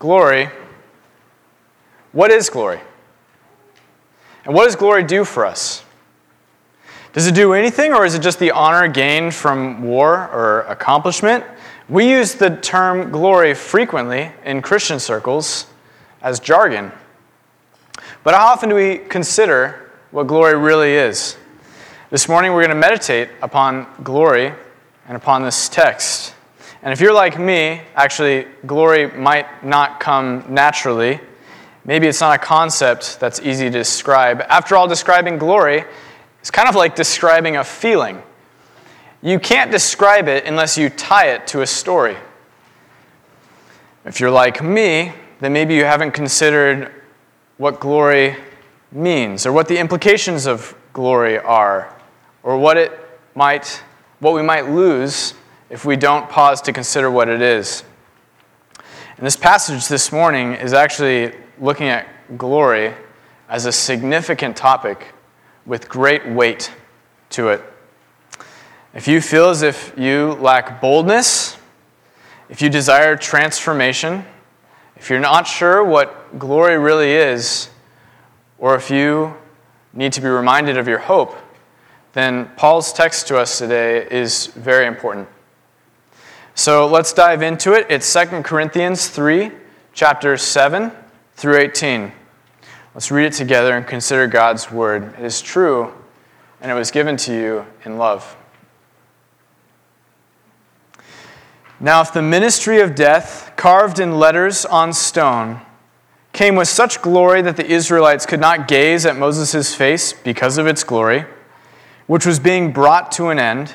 glory, what is glory? And what does glory do for us? Does it do anything, or is it just the honor gained from war or accomplishment? We use the term glory frequently in Christian circles as jargon. But how often do we consider what glory really is? This morning we're going to meditate upon glory and upon this text. And if you're like me, actually, glory might not come naturally. Maybe it's not a concept that's easy to describe. After all, describing glory is kind of like describing a feeling. You can't describe it unless you tie it to a story. If you're like me, then maybe you haven't considered what glory means or what the implications of glory are or what it might what we might lose if we don't pause to consider what it is. And this passage this morning is actually looking at glory as a significant topic with great weight to it. If you feel as if you lack boldness, if you desire transformation, if you're not sure what glory really is, or if you need to be reminded of your hope, then Paul's text to us today is very important. So let's dive into it. It's 2 Corinthians 3, chapter 7 through 18. Let's read it together and consider God's word. It is true, and it was given to you in love. Now, if the ministry of death, carved in letters on stone, came with such glory that the Israelites could not gaze at Moses' face because of its glory, which was being brought to an end,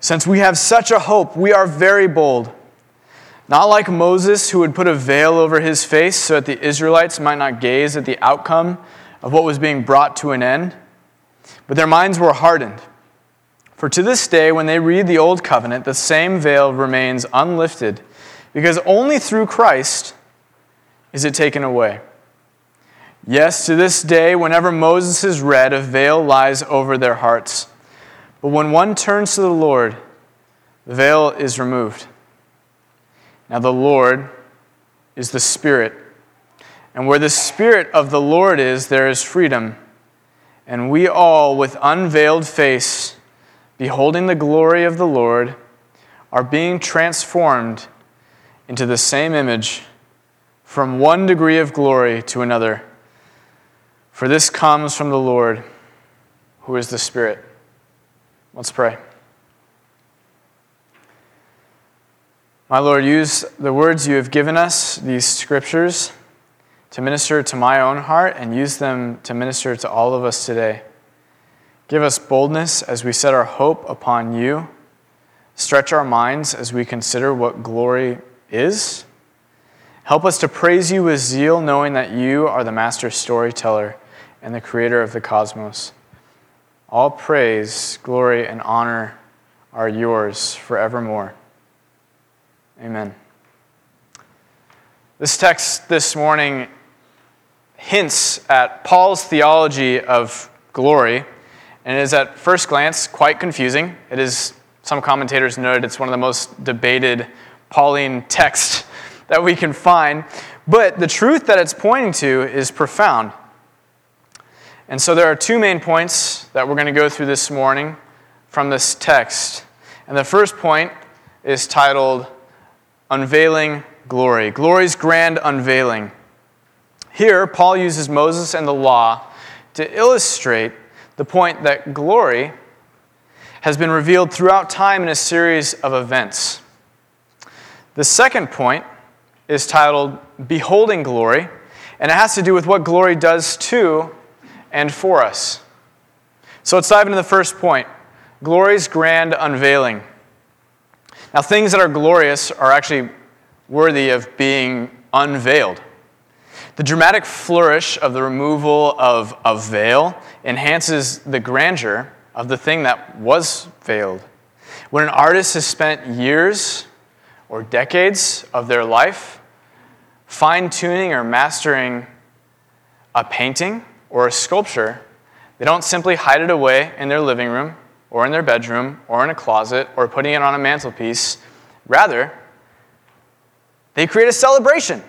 Since we have such a hope, we are very bold. Not like Moses, who would put a veil over his face so that the Israelites might not gaze at the outcome of what was being brought to an end, but their minds were hardened. For to this day, when they read the Old Covenant, the same veil remains unlifted, because only through Christ is it taken away. Yes, to this day, whenever Moses is read, a veil lies over their hearts. But when one turns to the Lord, the veil is removed. Now, the Lord is the Spirit. And where the Spirit of the Lord is, there is freedom. And we all, with unveiled face, beholding the glory of the Lord, are being transformed into the same image from one degree of glory to another for this comes from the Lord, who is the Spirit. Let's pray. My Lord, use the words you have given us, these scriptures, to minister to my own heart and use them to minister to all of us today. Give us boldness as we set our hope upon you. Stretch our minds as we consider what glory is. Help us to praise you with zeal, knowing that you are the master storyteller and the creator of the cosmos. All praise, glory, and honor are yours forevermore. Amen. This text this morning hints at Paul's theology of glory, and is at first glance quite confusing. It is, some commentators noted, it's one of the most debated Pauline texts that we can find. But the truth that it's pointing to is profound. And so there are two main points that we're going to go through this morning from this text. And the first point is titled Unveiling Glory. Glory's grand unveiling. Here, Paul uses Moses and the law to illustrate the point that glory has been revealed throughout time in a series of events. The second point is titled Beholding Glory, and it has to do with what glory does to and for us. So let's dive into the first point glory's grand unveiling. Now, things that are glorious are actually worthy of being unveiled. The dramatic flourish of the removal of a veil enhances the grandeur of the thing that was veiled. When an artist has spent years or decades of their life fine tuning or mastering a painting or a sculpture, they don't simply hide it away in their living room or in their bedroom or in a closet or putting it on a mantelpiece. Rather, they create a celebration.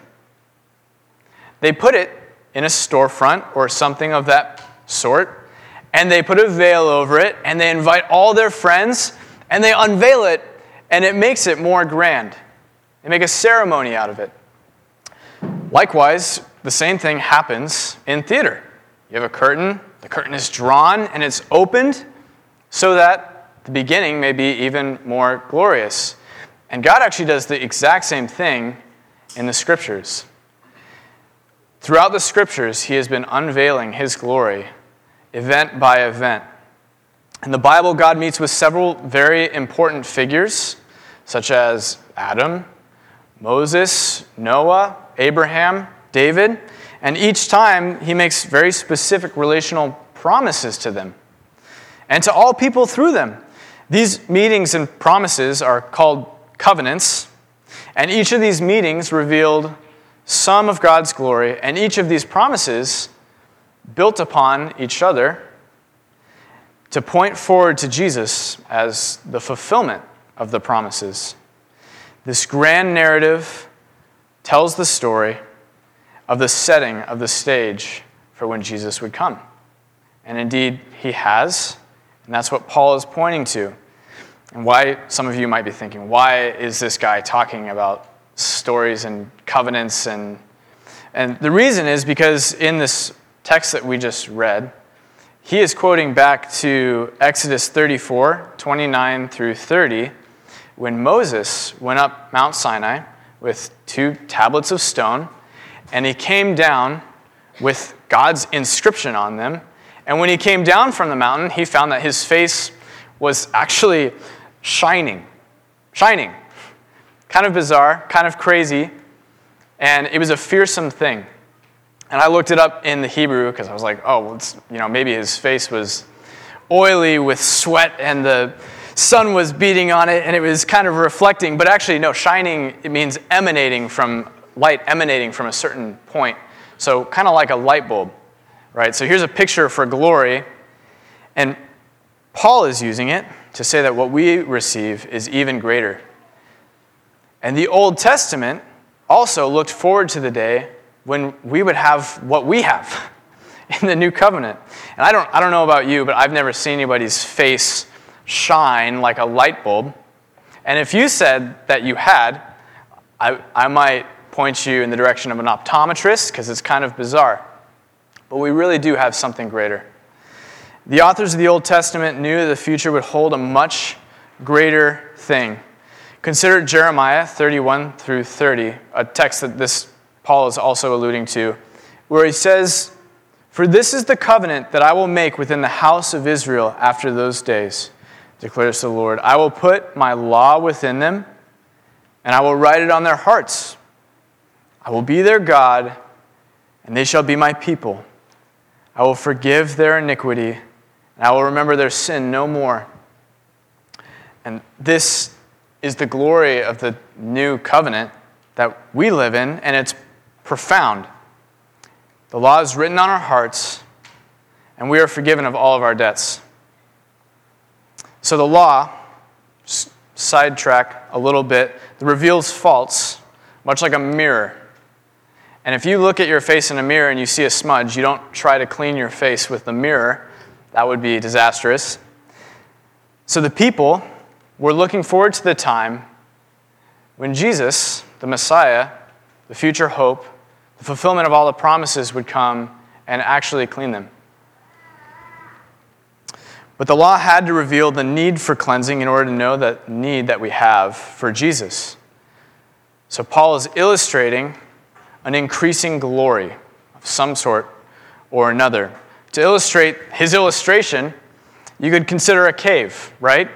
They put it in a storefront or something of that sort, and they put a veil over it, and they invite all their friends, and they unveil it, and it makes it more grand. They make a ceremony out of it. Likewise, the same thing happens in theater. You have a curtain, the curtain is drawn, and it's opened so that the beginning may be even more glorious. And God actually does the exact same thing in the scriptures. Throughout the scriptures, He has been unveiling His glory, event by event. In the Bible, God meets with several very important figures, such as Adam, Moses, Noah, Abraham, David, and each time he makes very specific relational promises to them and to all people through them. These meetings and promises are called covenants, and each of these meetings revealed some of God's glory, and each of these promises built upon each other to point forward to Jesus as the fulfillment of the promises. This grand narrative tells the story of the setting of the stage for when Jesus would come. And indeed, he has, and that's what Paul is pointing to. And why some of you might be thinking, why is this guy talking about stories and covenants and and the reason is because in this text that we just read, he is quoting back to Exodus 34, 29 through 30, when Moses went up Mount Sinai with two tablets of stone, and he came down with God's inscription on them. And when he came down from the mountain, he found that his face was actually shining. Shining. Kind of bizarre, kind of crazy, and it was a fearsome thing. And I looked it up in the Hebrew because I was like, oh, well, you know, maybe his face was oily with sweat and the sun was beating on it and it was kind of reflecting. But actually, no, shining, it means emanating from light, emanating from a certain point. So, kind of like a light bulb, right? So, here's a picture for glory. And Paul is using it to say that what we receive is even greater. And the Old Testament also looked forward to the day when we would have what we have in the new covenant. And I don't, I don't know about you, but I've never seen anybody's face shine like a light bulb. And if you said that you had, I, I might point you in the direction of an optometrist because it's kind of bizarre. But we really do have something greater. The authors of the Old Testament knew that the future would hold a much greater thing. Consider Jeremiah 31 through 30, a text that this Paul is also alluding to, where he says, For this is the covenant that I will make within the house of Israel after those days, declares the Lord. I will put my law within them, and I will write it on their hearts. I will be their God, and they shall be my people. I will forgive their iniquity, and I will remember their sin no more. And this is the glory of the new covenant that we live in, and it's profound. The law is written on our hearts, and we are forgiven of all of our debts. So the law, sidetrack a little bit, reveals faults, much like a mirror. And if you look at your face in a mirror and you see a smudge, you don't try to clean your face with the mirror. That would be disastrous. So the people we're looking forward to the time when Jesus, the Messiah, the future hope, the fulfillment of all the promises would come and actually clean them. But the law had to reveal the need for cleansing in order to know the need that we have for Jesus. So Paul is illustrating an increasing glory of some sort or another. To illustrate his illustration, you could consider a cave, right?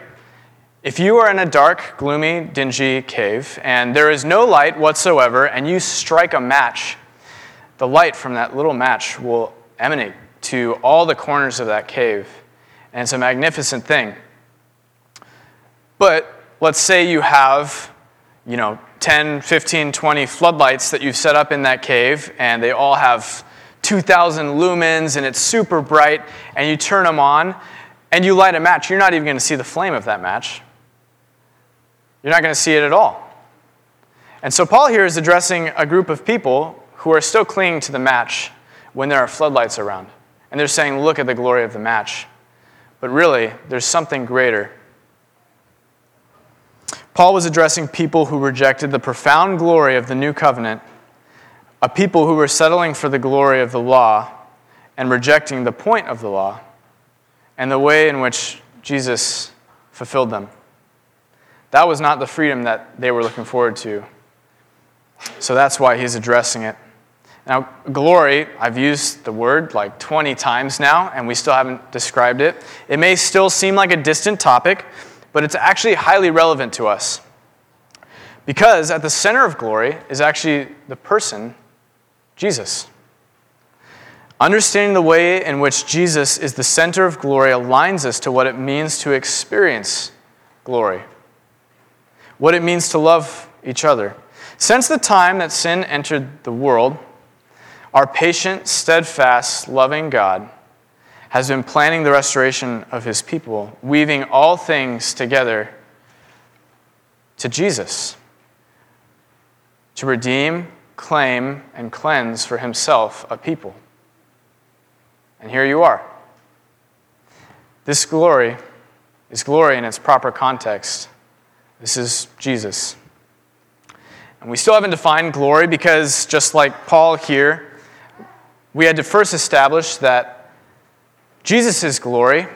If you are in a dark, gloomy, dingy cave and there is no light whatsoever, and you strike a match, the light from that little match will emanate to all the corners of that cave. And it's a magnificent thing. But let's say you have, you know, 10, 15, 20 floodlights that you've set up in that cave, and they all have 2,000 lumens and it's super bright, and you turn them on and you light a match. You're not even going to see the flame of that match. You're not going to see it at all. And so Paul here is addressing a group of people who are still clinging to the match when there are floodlights around. And they're saying, Look at the glory of the match. But really, there's something greater. Paul was addressing people who rejected the profound glory of the new covenant, a people who were settling for the glory of the law and rejecting the point of the law and the way in which Jesus fulfilled them. That was not the freedom that they were looking forward to. So that's why he's addressing it. Now, glory, I've used the word like 20 times now, and we still haven't described it. It may still seem like a distant topic, but it's actually highly relevant to us. Because at the center of glory is actually the person, Jesus. Understanding the way in which Jesus is the center of glory aligns us to what it means to experience glory, what it means to love each other. Since the time that sin entered the world, our patient, steadfast, loving God has been planning the restoration of his people, weaving all things together to Jesus to redeem, claim, and cleanse for himself a people. And here you are. This glory is glory in its proper context. This is Jesus. And we still haven't defined glory because, just like Paul here, we had to first establish that Jesus' glory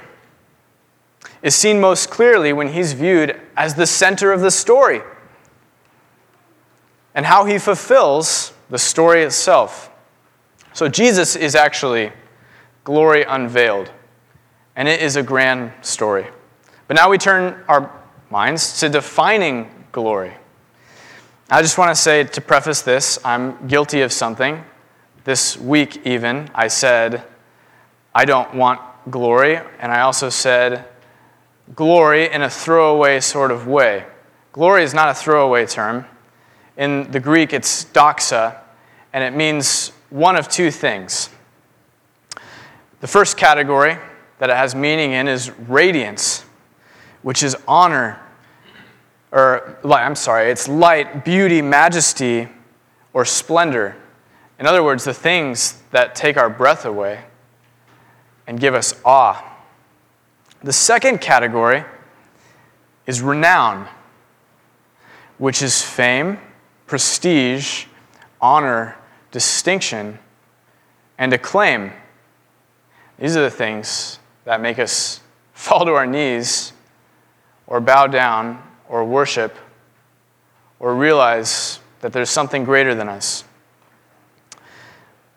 is seen most clearly when he's viewed as the center of the story and how he fulfills the story itself. So, Jesus is actually glory unveiled, and it is a grand story. But now we turn our minds to defining glory. I just want to say to preface this, I'm guilty of something. This week, even, I said, I don't want glory, and I also said glory in a throwaway sort of way. Glory is not a throwaway term. In the Greek, it's doxa, and it means one of two things. The first category that it has meaning in is radiance, which is honor, or I'm sorry, it's light, beauty, majesty, or splendor. In other words, the things that take our breath away and give us awe. The second category is renown, which is fame, prestige, honor, distinction, and acclaim. These are the things that make us fall to our knees or bow down or worship or realize that there's something greater than us.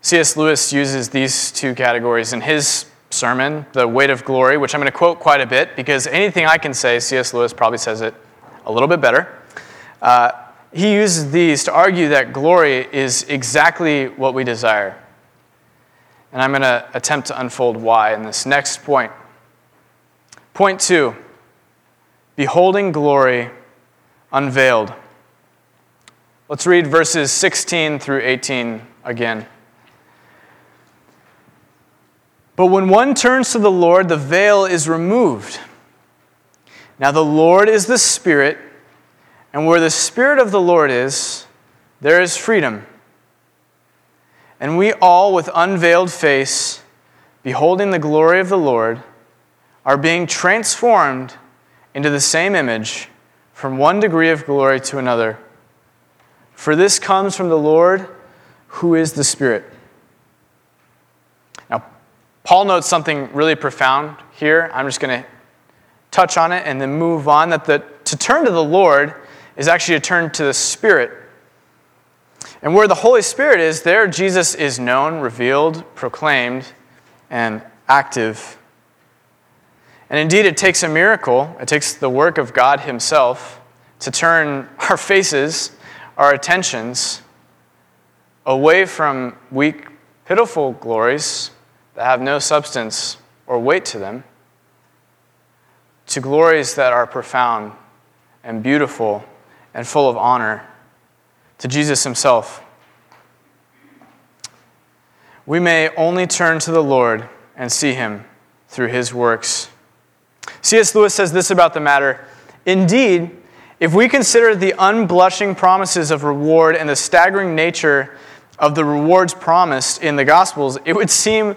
C.S. Lewis uses these two categories in his sermon, The Weight of Glory, which I'm going to quote quite a bit because anything I can say, C.S. Lewis probably says it a little bit better. Uh, he uses these to argue that glory is exactly what we desire. And I'm going to attempt to unfold why in this next point. Point two beholding glory unveiled. Let's read verses 16 through 18 again. But when one turns to the Lord, the veil is removed. Now, the Lord is the Spirit, and where the Spirit of the Lord is, there is freedom. And we all, with unveiled face, beholding the glory of the Lord, are being transformed into the same image from one degree of glory to another. For this comes from the Lord, who is the Spirit. Paul notes something really profound here. I'm just going to touch on it and then move on. That the, to turn to the Lord is actually to turn to the Spirit. And where the Holy Spirit is, there Jesus is known, revealed, proclaimed, and active. And indeed, it takes a miracle, it takes the work of God Himself to turn our faces, our attentions, away from weak, pitiful glories that have no substance or weight to them, to glories that are profound and beautiful and full of honor, to Jesus Himself. We may only turn to the Lord and see Him through His works. C.S. Lewis says this about the matter Indeed, if we consider the unblushing promises of reward and the staggering nature of the rewards promised in the Gospels, it would seem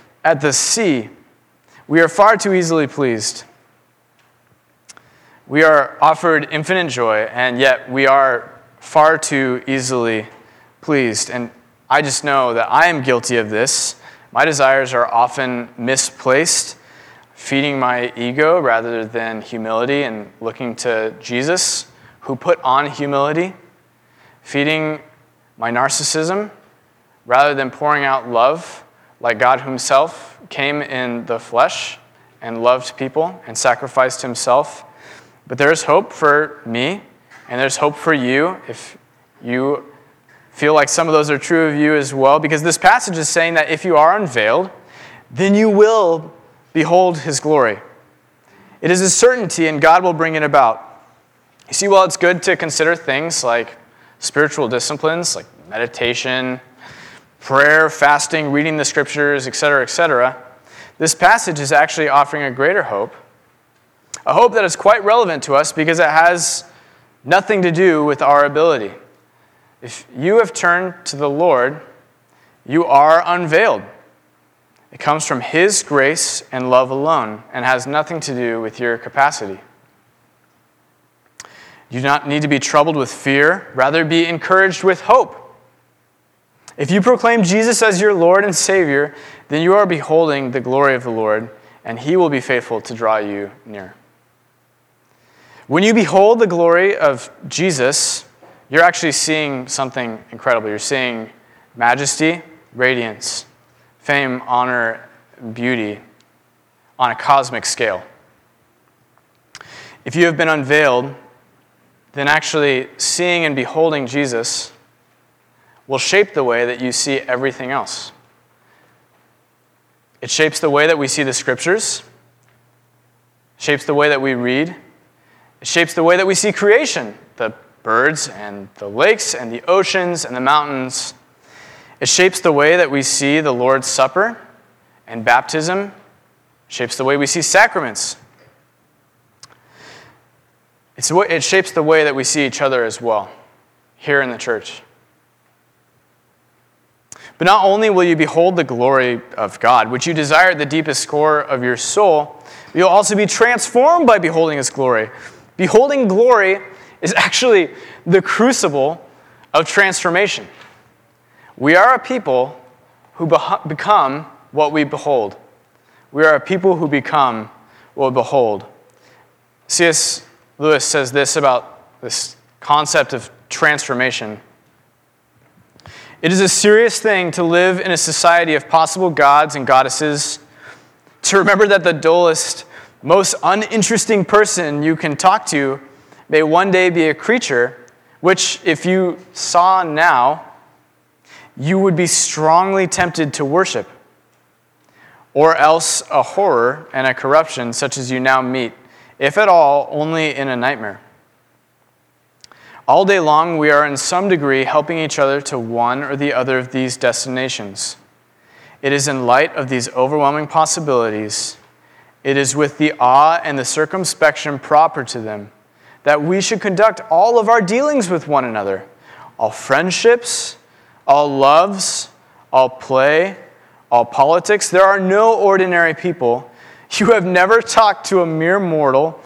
at the sea. We are far too easily pleased. We are offered infinite joy, and yet we are far too easily pleased. And I just know that I am guilty of this. My desires are often misplaced, feeding my ego rather than humility and looking to Jesus, who put on humility, feeding my narcissism rather than pouring out love like God Himself came in the flesh and loved people and sacrificed Himself. But there's hope for me, and there's hope for you if you feel like some of those are true of you as well, because this passage is saying that if you are unveiled, then you will behold his glory. It is a certainty, and God will bring it about. You see, while it's good to consider things like spiritual disciplines, like meditation, prayer, fasting, reading the scriptures, etc., etc., this passage is actually offering a greater hope, a hope that is quite relevant to us because it has nothing to do with our ability. If you have turned to the Lord, you are unveiled. It comes from His grace and love alone and has nothing to do with your capacity. You do not need to be troubled with fear, rather, be encouraged with hope. If you proclaim Jesus as your Lord and Savior, then you are beholding the glory of the Lord, and He will be faithful to draw you near. When you behold the glory of Jesus, you're actually seeing something incredible. You're seeing majesty, radiance, fame, honor, beauty on a cosmic scale. If you have been unveiled, then actually seeing and beholding Jesus will shape the way that you see everything else. It shapes the way that we see the scriptures, shapes the way that we read, it shapes the way that we see creation, the birds and the lakes and the oceans and the mountains. It shapes the way that we see the Lord's Supper and baptism, shapes the way we see sacraments. It's, it shapes the way that we see each other as well here in the church. But not only will you behold the glory of God, which you desire at the deepest core of your soul, you'll also be transformed by beholding His glory. Beholding glory is actually the crucible of transformation. We are a people who become what we behold. We are a people who become what we behold. C.S. Lewis says this about this concept of transformation. It is a serious thing to live in a society of possible gods and goddesses, to remember that the dullest, most uninteresting person you can talk to may one day be a creature which, if you saw now, you would be strongly tempted to worship, or else a horror and a corruption such as you now meet, if at all, only in a nightmare. All day long, we are in some degree helping each other to one or the other of these destinations. It is in light of these overwhelming possibilities, it is with the awe and the circumspection proper to them that we should conduct all of our dealings with one another, all friendships, all loves, all play, all politics. There are no ordinary people, You have never talked to a mere mortal.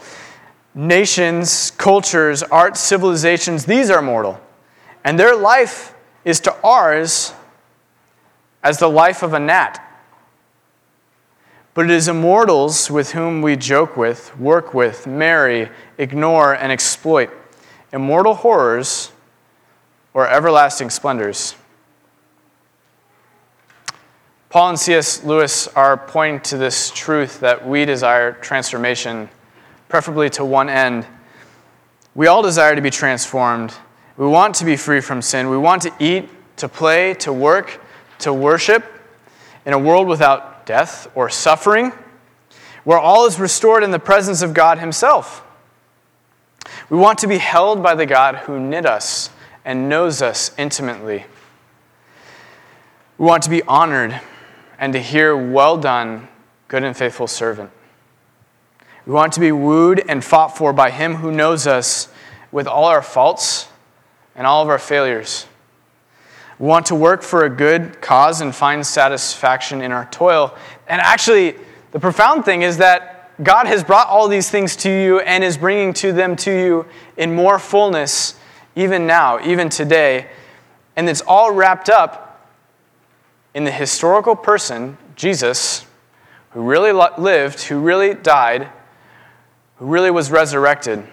Nations, cultures, arts, civilizations, these are mortal. And their life is to ours as the life of a gnat. But it is immortals with whom we joke with, work with, marry, ignore, and exploit. Immortal horrors or everlasting splendors. Paul and C.S. Lewis are pointing to this truth that we desire transformation, preferably to one end. We all desire to be transformed. We want to be free from sin. We want to eat, to play, to work, to worship in a world without death or suffering, where all is restored in the presence of God Himself. We want to be held by the God who knit us and knows us intimately. We want to be honored and to hear, Well done, good and faithful servant. We want to be wooed and fought for by Him who knows us with all our faults and all of our failures. We want to work for a good cause and find satisfaction in our toil. And actually, the profound thing is that God has brought all these things to you and is bringing to them to you in more fullness, even now, even today. And it's all wrapped up in the historical person, Jesus, who really lived, who really died, who really was resurrected,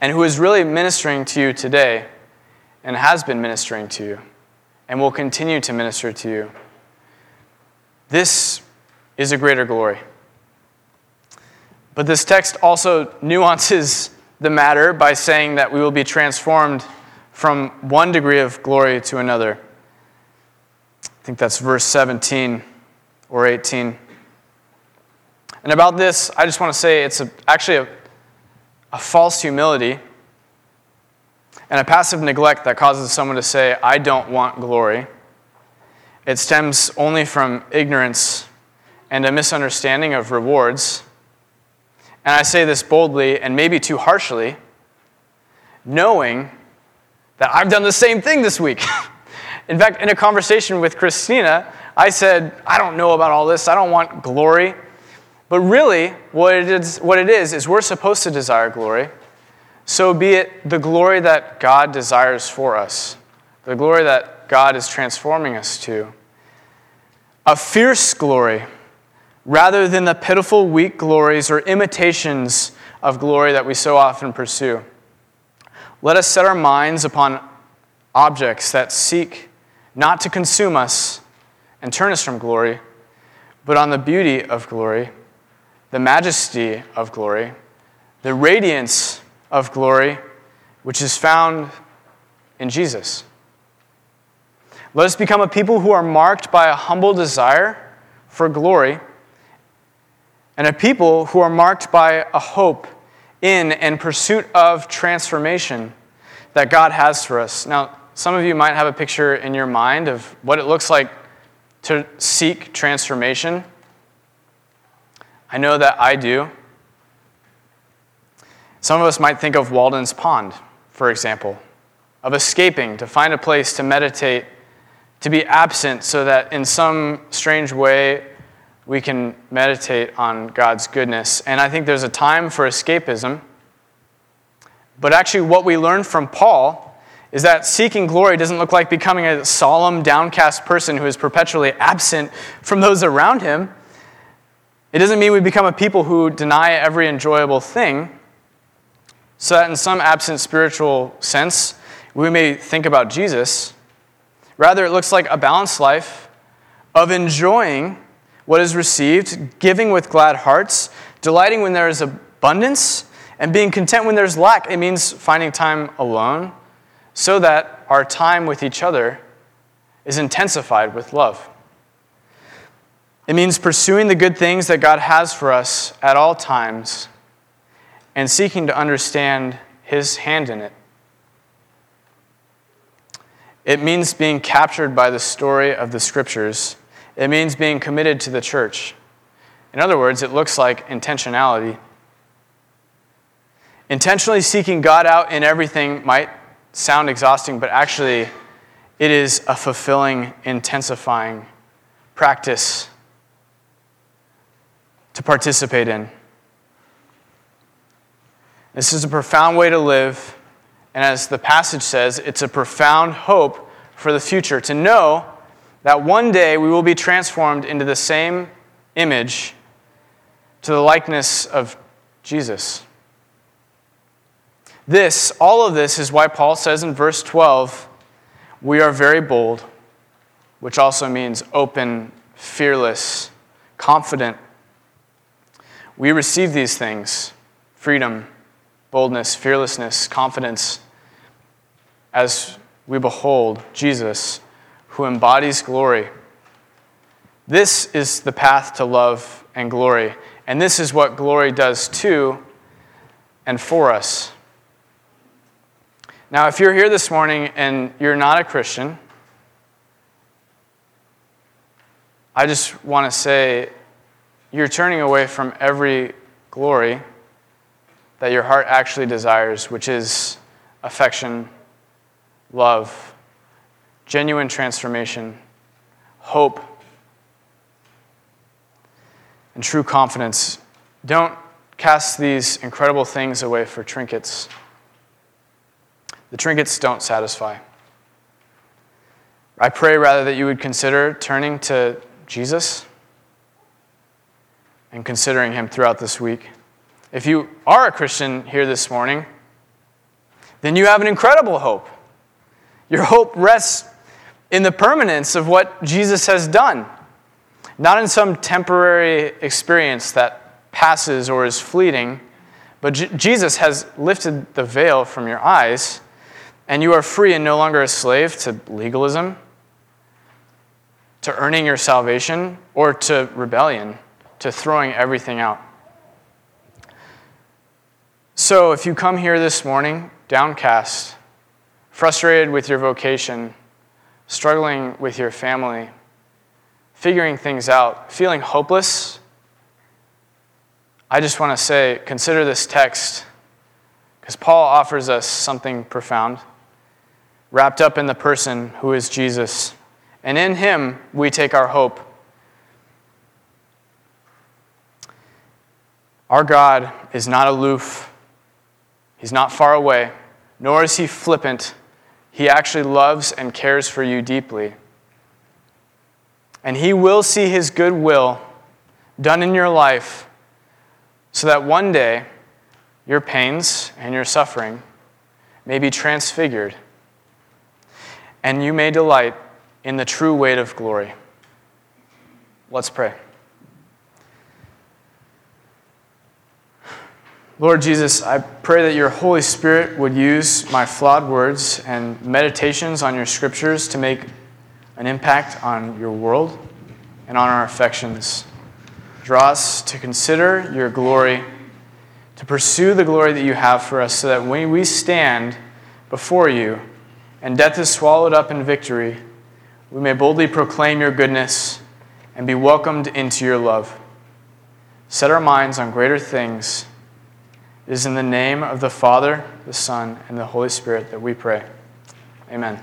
and who is really ministering to you today and has been ministering to you and will continue to minister to you. This is a greater glory. But this text also nuances the matter by saying that we will be transformed from one degree of glory to another. I think that's verse 17 or 18. And about this, I just want to say it's a, actually a, a false humility and a passive neglect that causes someone to say, I don't want glory. It stems only from ignorance and a misunderstanding of rewards. And I say this boldly and maybe too harshly, knowing that I've done the same thing this week. In fact, in a conversation with Christina, I said, I don't know about all this. I don't want glory. But really, what it is, what it is, is we're supposed to desire glory. So be it the glory that God desires for us, the glory that God is transforming us to. A fierce glory, rather than the pitiful, weak glories or imitations of glory that we so often pursue. Let us set our minds upon objects that seek not to consume us and turn us from glory, but on the beauty of glory, the majesty of glory, the radiance of glory, which is found in Jesus. Let us become a people who are marked by a humble desire for glory, and a people who are marked by a hope in and pursuit of transformation that God has for us. Now, some of you might have a picture in your mind of what it looks like to seek transformation. I know that I do. Some of us might think of Walden's Pond, for example, of escaping to find a place to meditate, to be absent so that in some strange way we can meditate on God's goodness. And I think there's a time for escapism. But actually, what we learn from Paul is that seeking glory doesn't look like becoming a solemn, downcast person who is perpetually absent from those around him. It doesn't mean we become a people who deny every enjoyable thing, so that in some absent spiritual sense, we may think about Jesus. Rather, it looks like a balanced life of enjoying what is received, giving with glad hearts, delighting when there is abundance, and being content when there's lack. It means finding time alone so that our time with each other is intensified with love. It means pursuing the good things that God has for us at all times and seeking to understand His hand in it. It means being captured by the story of the Scriptures. It means being committed to the church. In other words, it looks like intentionality. Intentionally seeking God out in everything might sound exhausting, but actually, it is a fulfilling, intensifying practice. To participate in. This is a profound way to live, and as the passage says, it's a profound hope for the future to know that one day we will be transformed into the same image to the likeness of Jesus. This, all of this, is why Paul says in verse 12, we are very bold, which also means open, fearless, confident. We receive these things freedom, boldness, fearlessness, confidence as we behold Jesus, who embodies glory. This is the path to love and glory, and this is what glory does to and for us. Now, if you're here this morning and you're not a Christian, I just want to say you're turning away from every glory that your heart actually desires, which is affection, love, genuine transformation, hope, and true confidence. Don't cast these incredible things away for trinkets. The trinkets don't satisfy. I pray rather that you would consider turning to Jesus and considering him throughout this week. If you are a Christian here this morning, then you have an incredible hope. Your hope rests in the permanence of what Jesus has done, not in some temporary experience that passes or is fleeting, but J- Jesus has lifted the veil from your eyes, and you are free and no longer a slave to legalism, to earning your salvation, or to rebellion, to throwing everything out. So, if you come here this morning downcast, frustrated with your vocation, struggling with your family, figuring things out, feeling hopeless, I just want to say consider this text because Paul offers us something profound, wrapped up in the person who is Jesus. And in him we take our hope. Our God is not aloof, He's not far away, nor is He flippant he actually loves and cares for you deeply. And He will see His good will done in your life so that one day your pains and your suffering may be transfigured and you may delight in the true weight of glory. Let's pray. Lord Jesus, I pray that your Holy Spirit would use my flawed words and meditations on your scriptures to make an impact on your world and on our affections. Draw us to consider your glory, to pursue the glory that you have for us, so that when we stand before you and death is swallowed up in victory, we may boldly proclaim your goodness and be welcomed into your love. Set our minds on greater things it is in the name of the Father, the Son, and the Holy Spirit that we pray. Amen.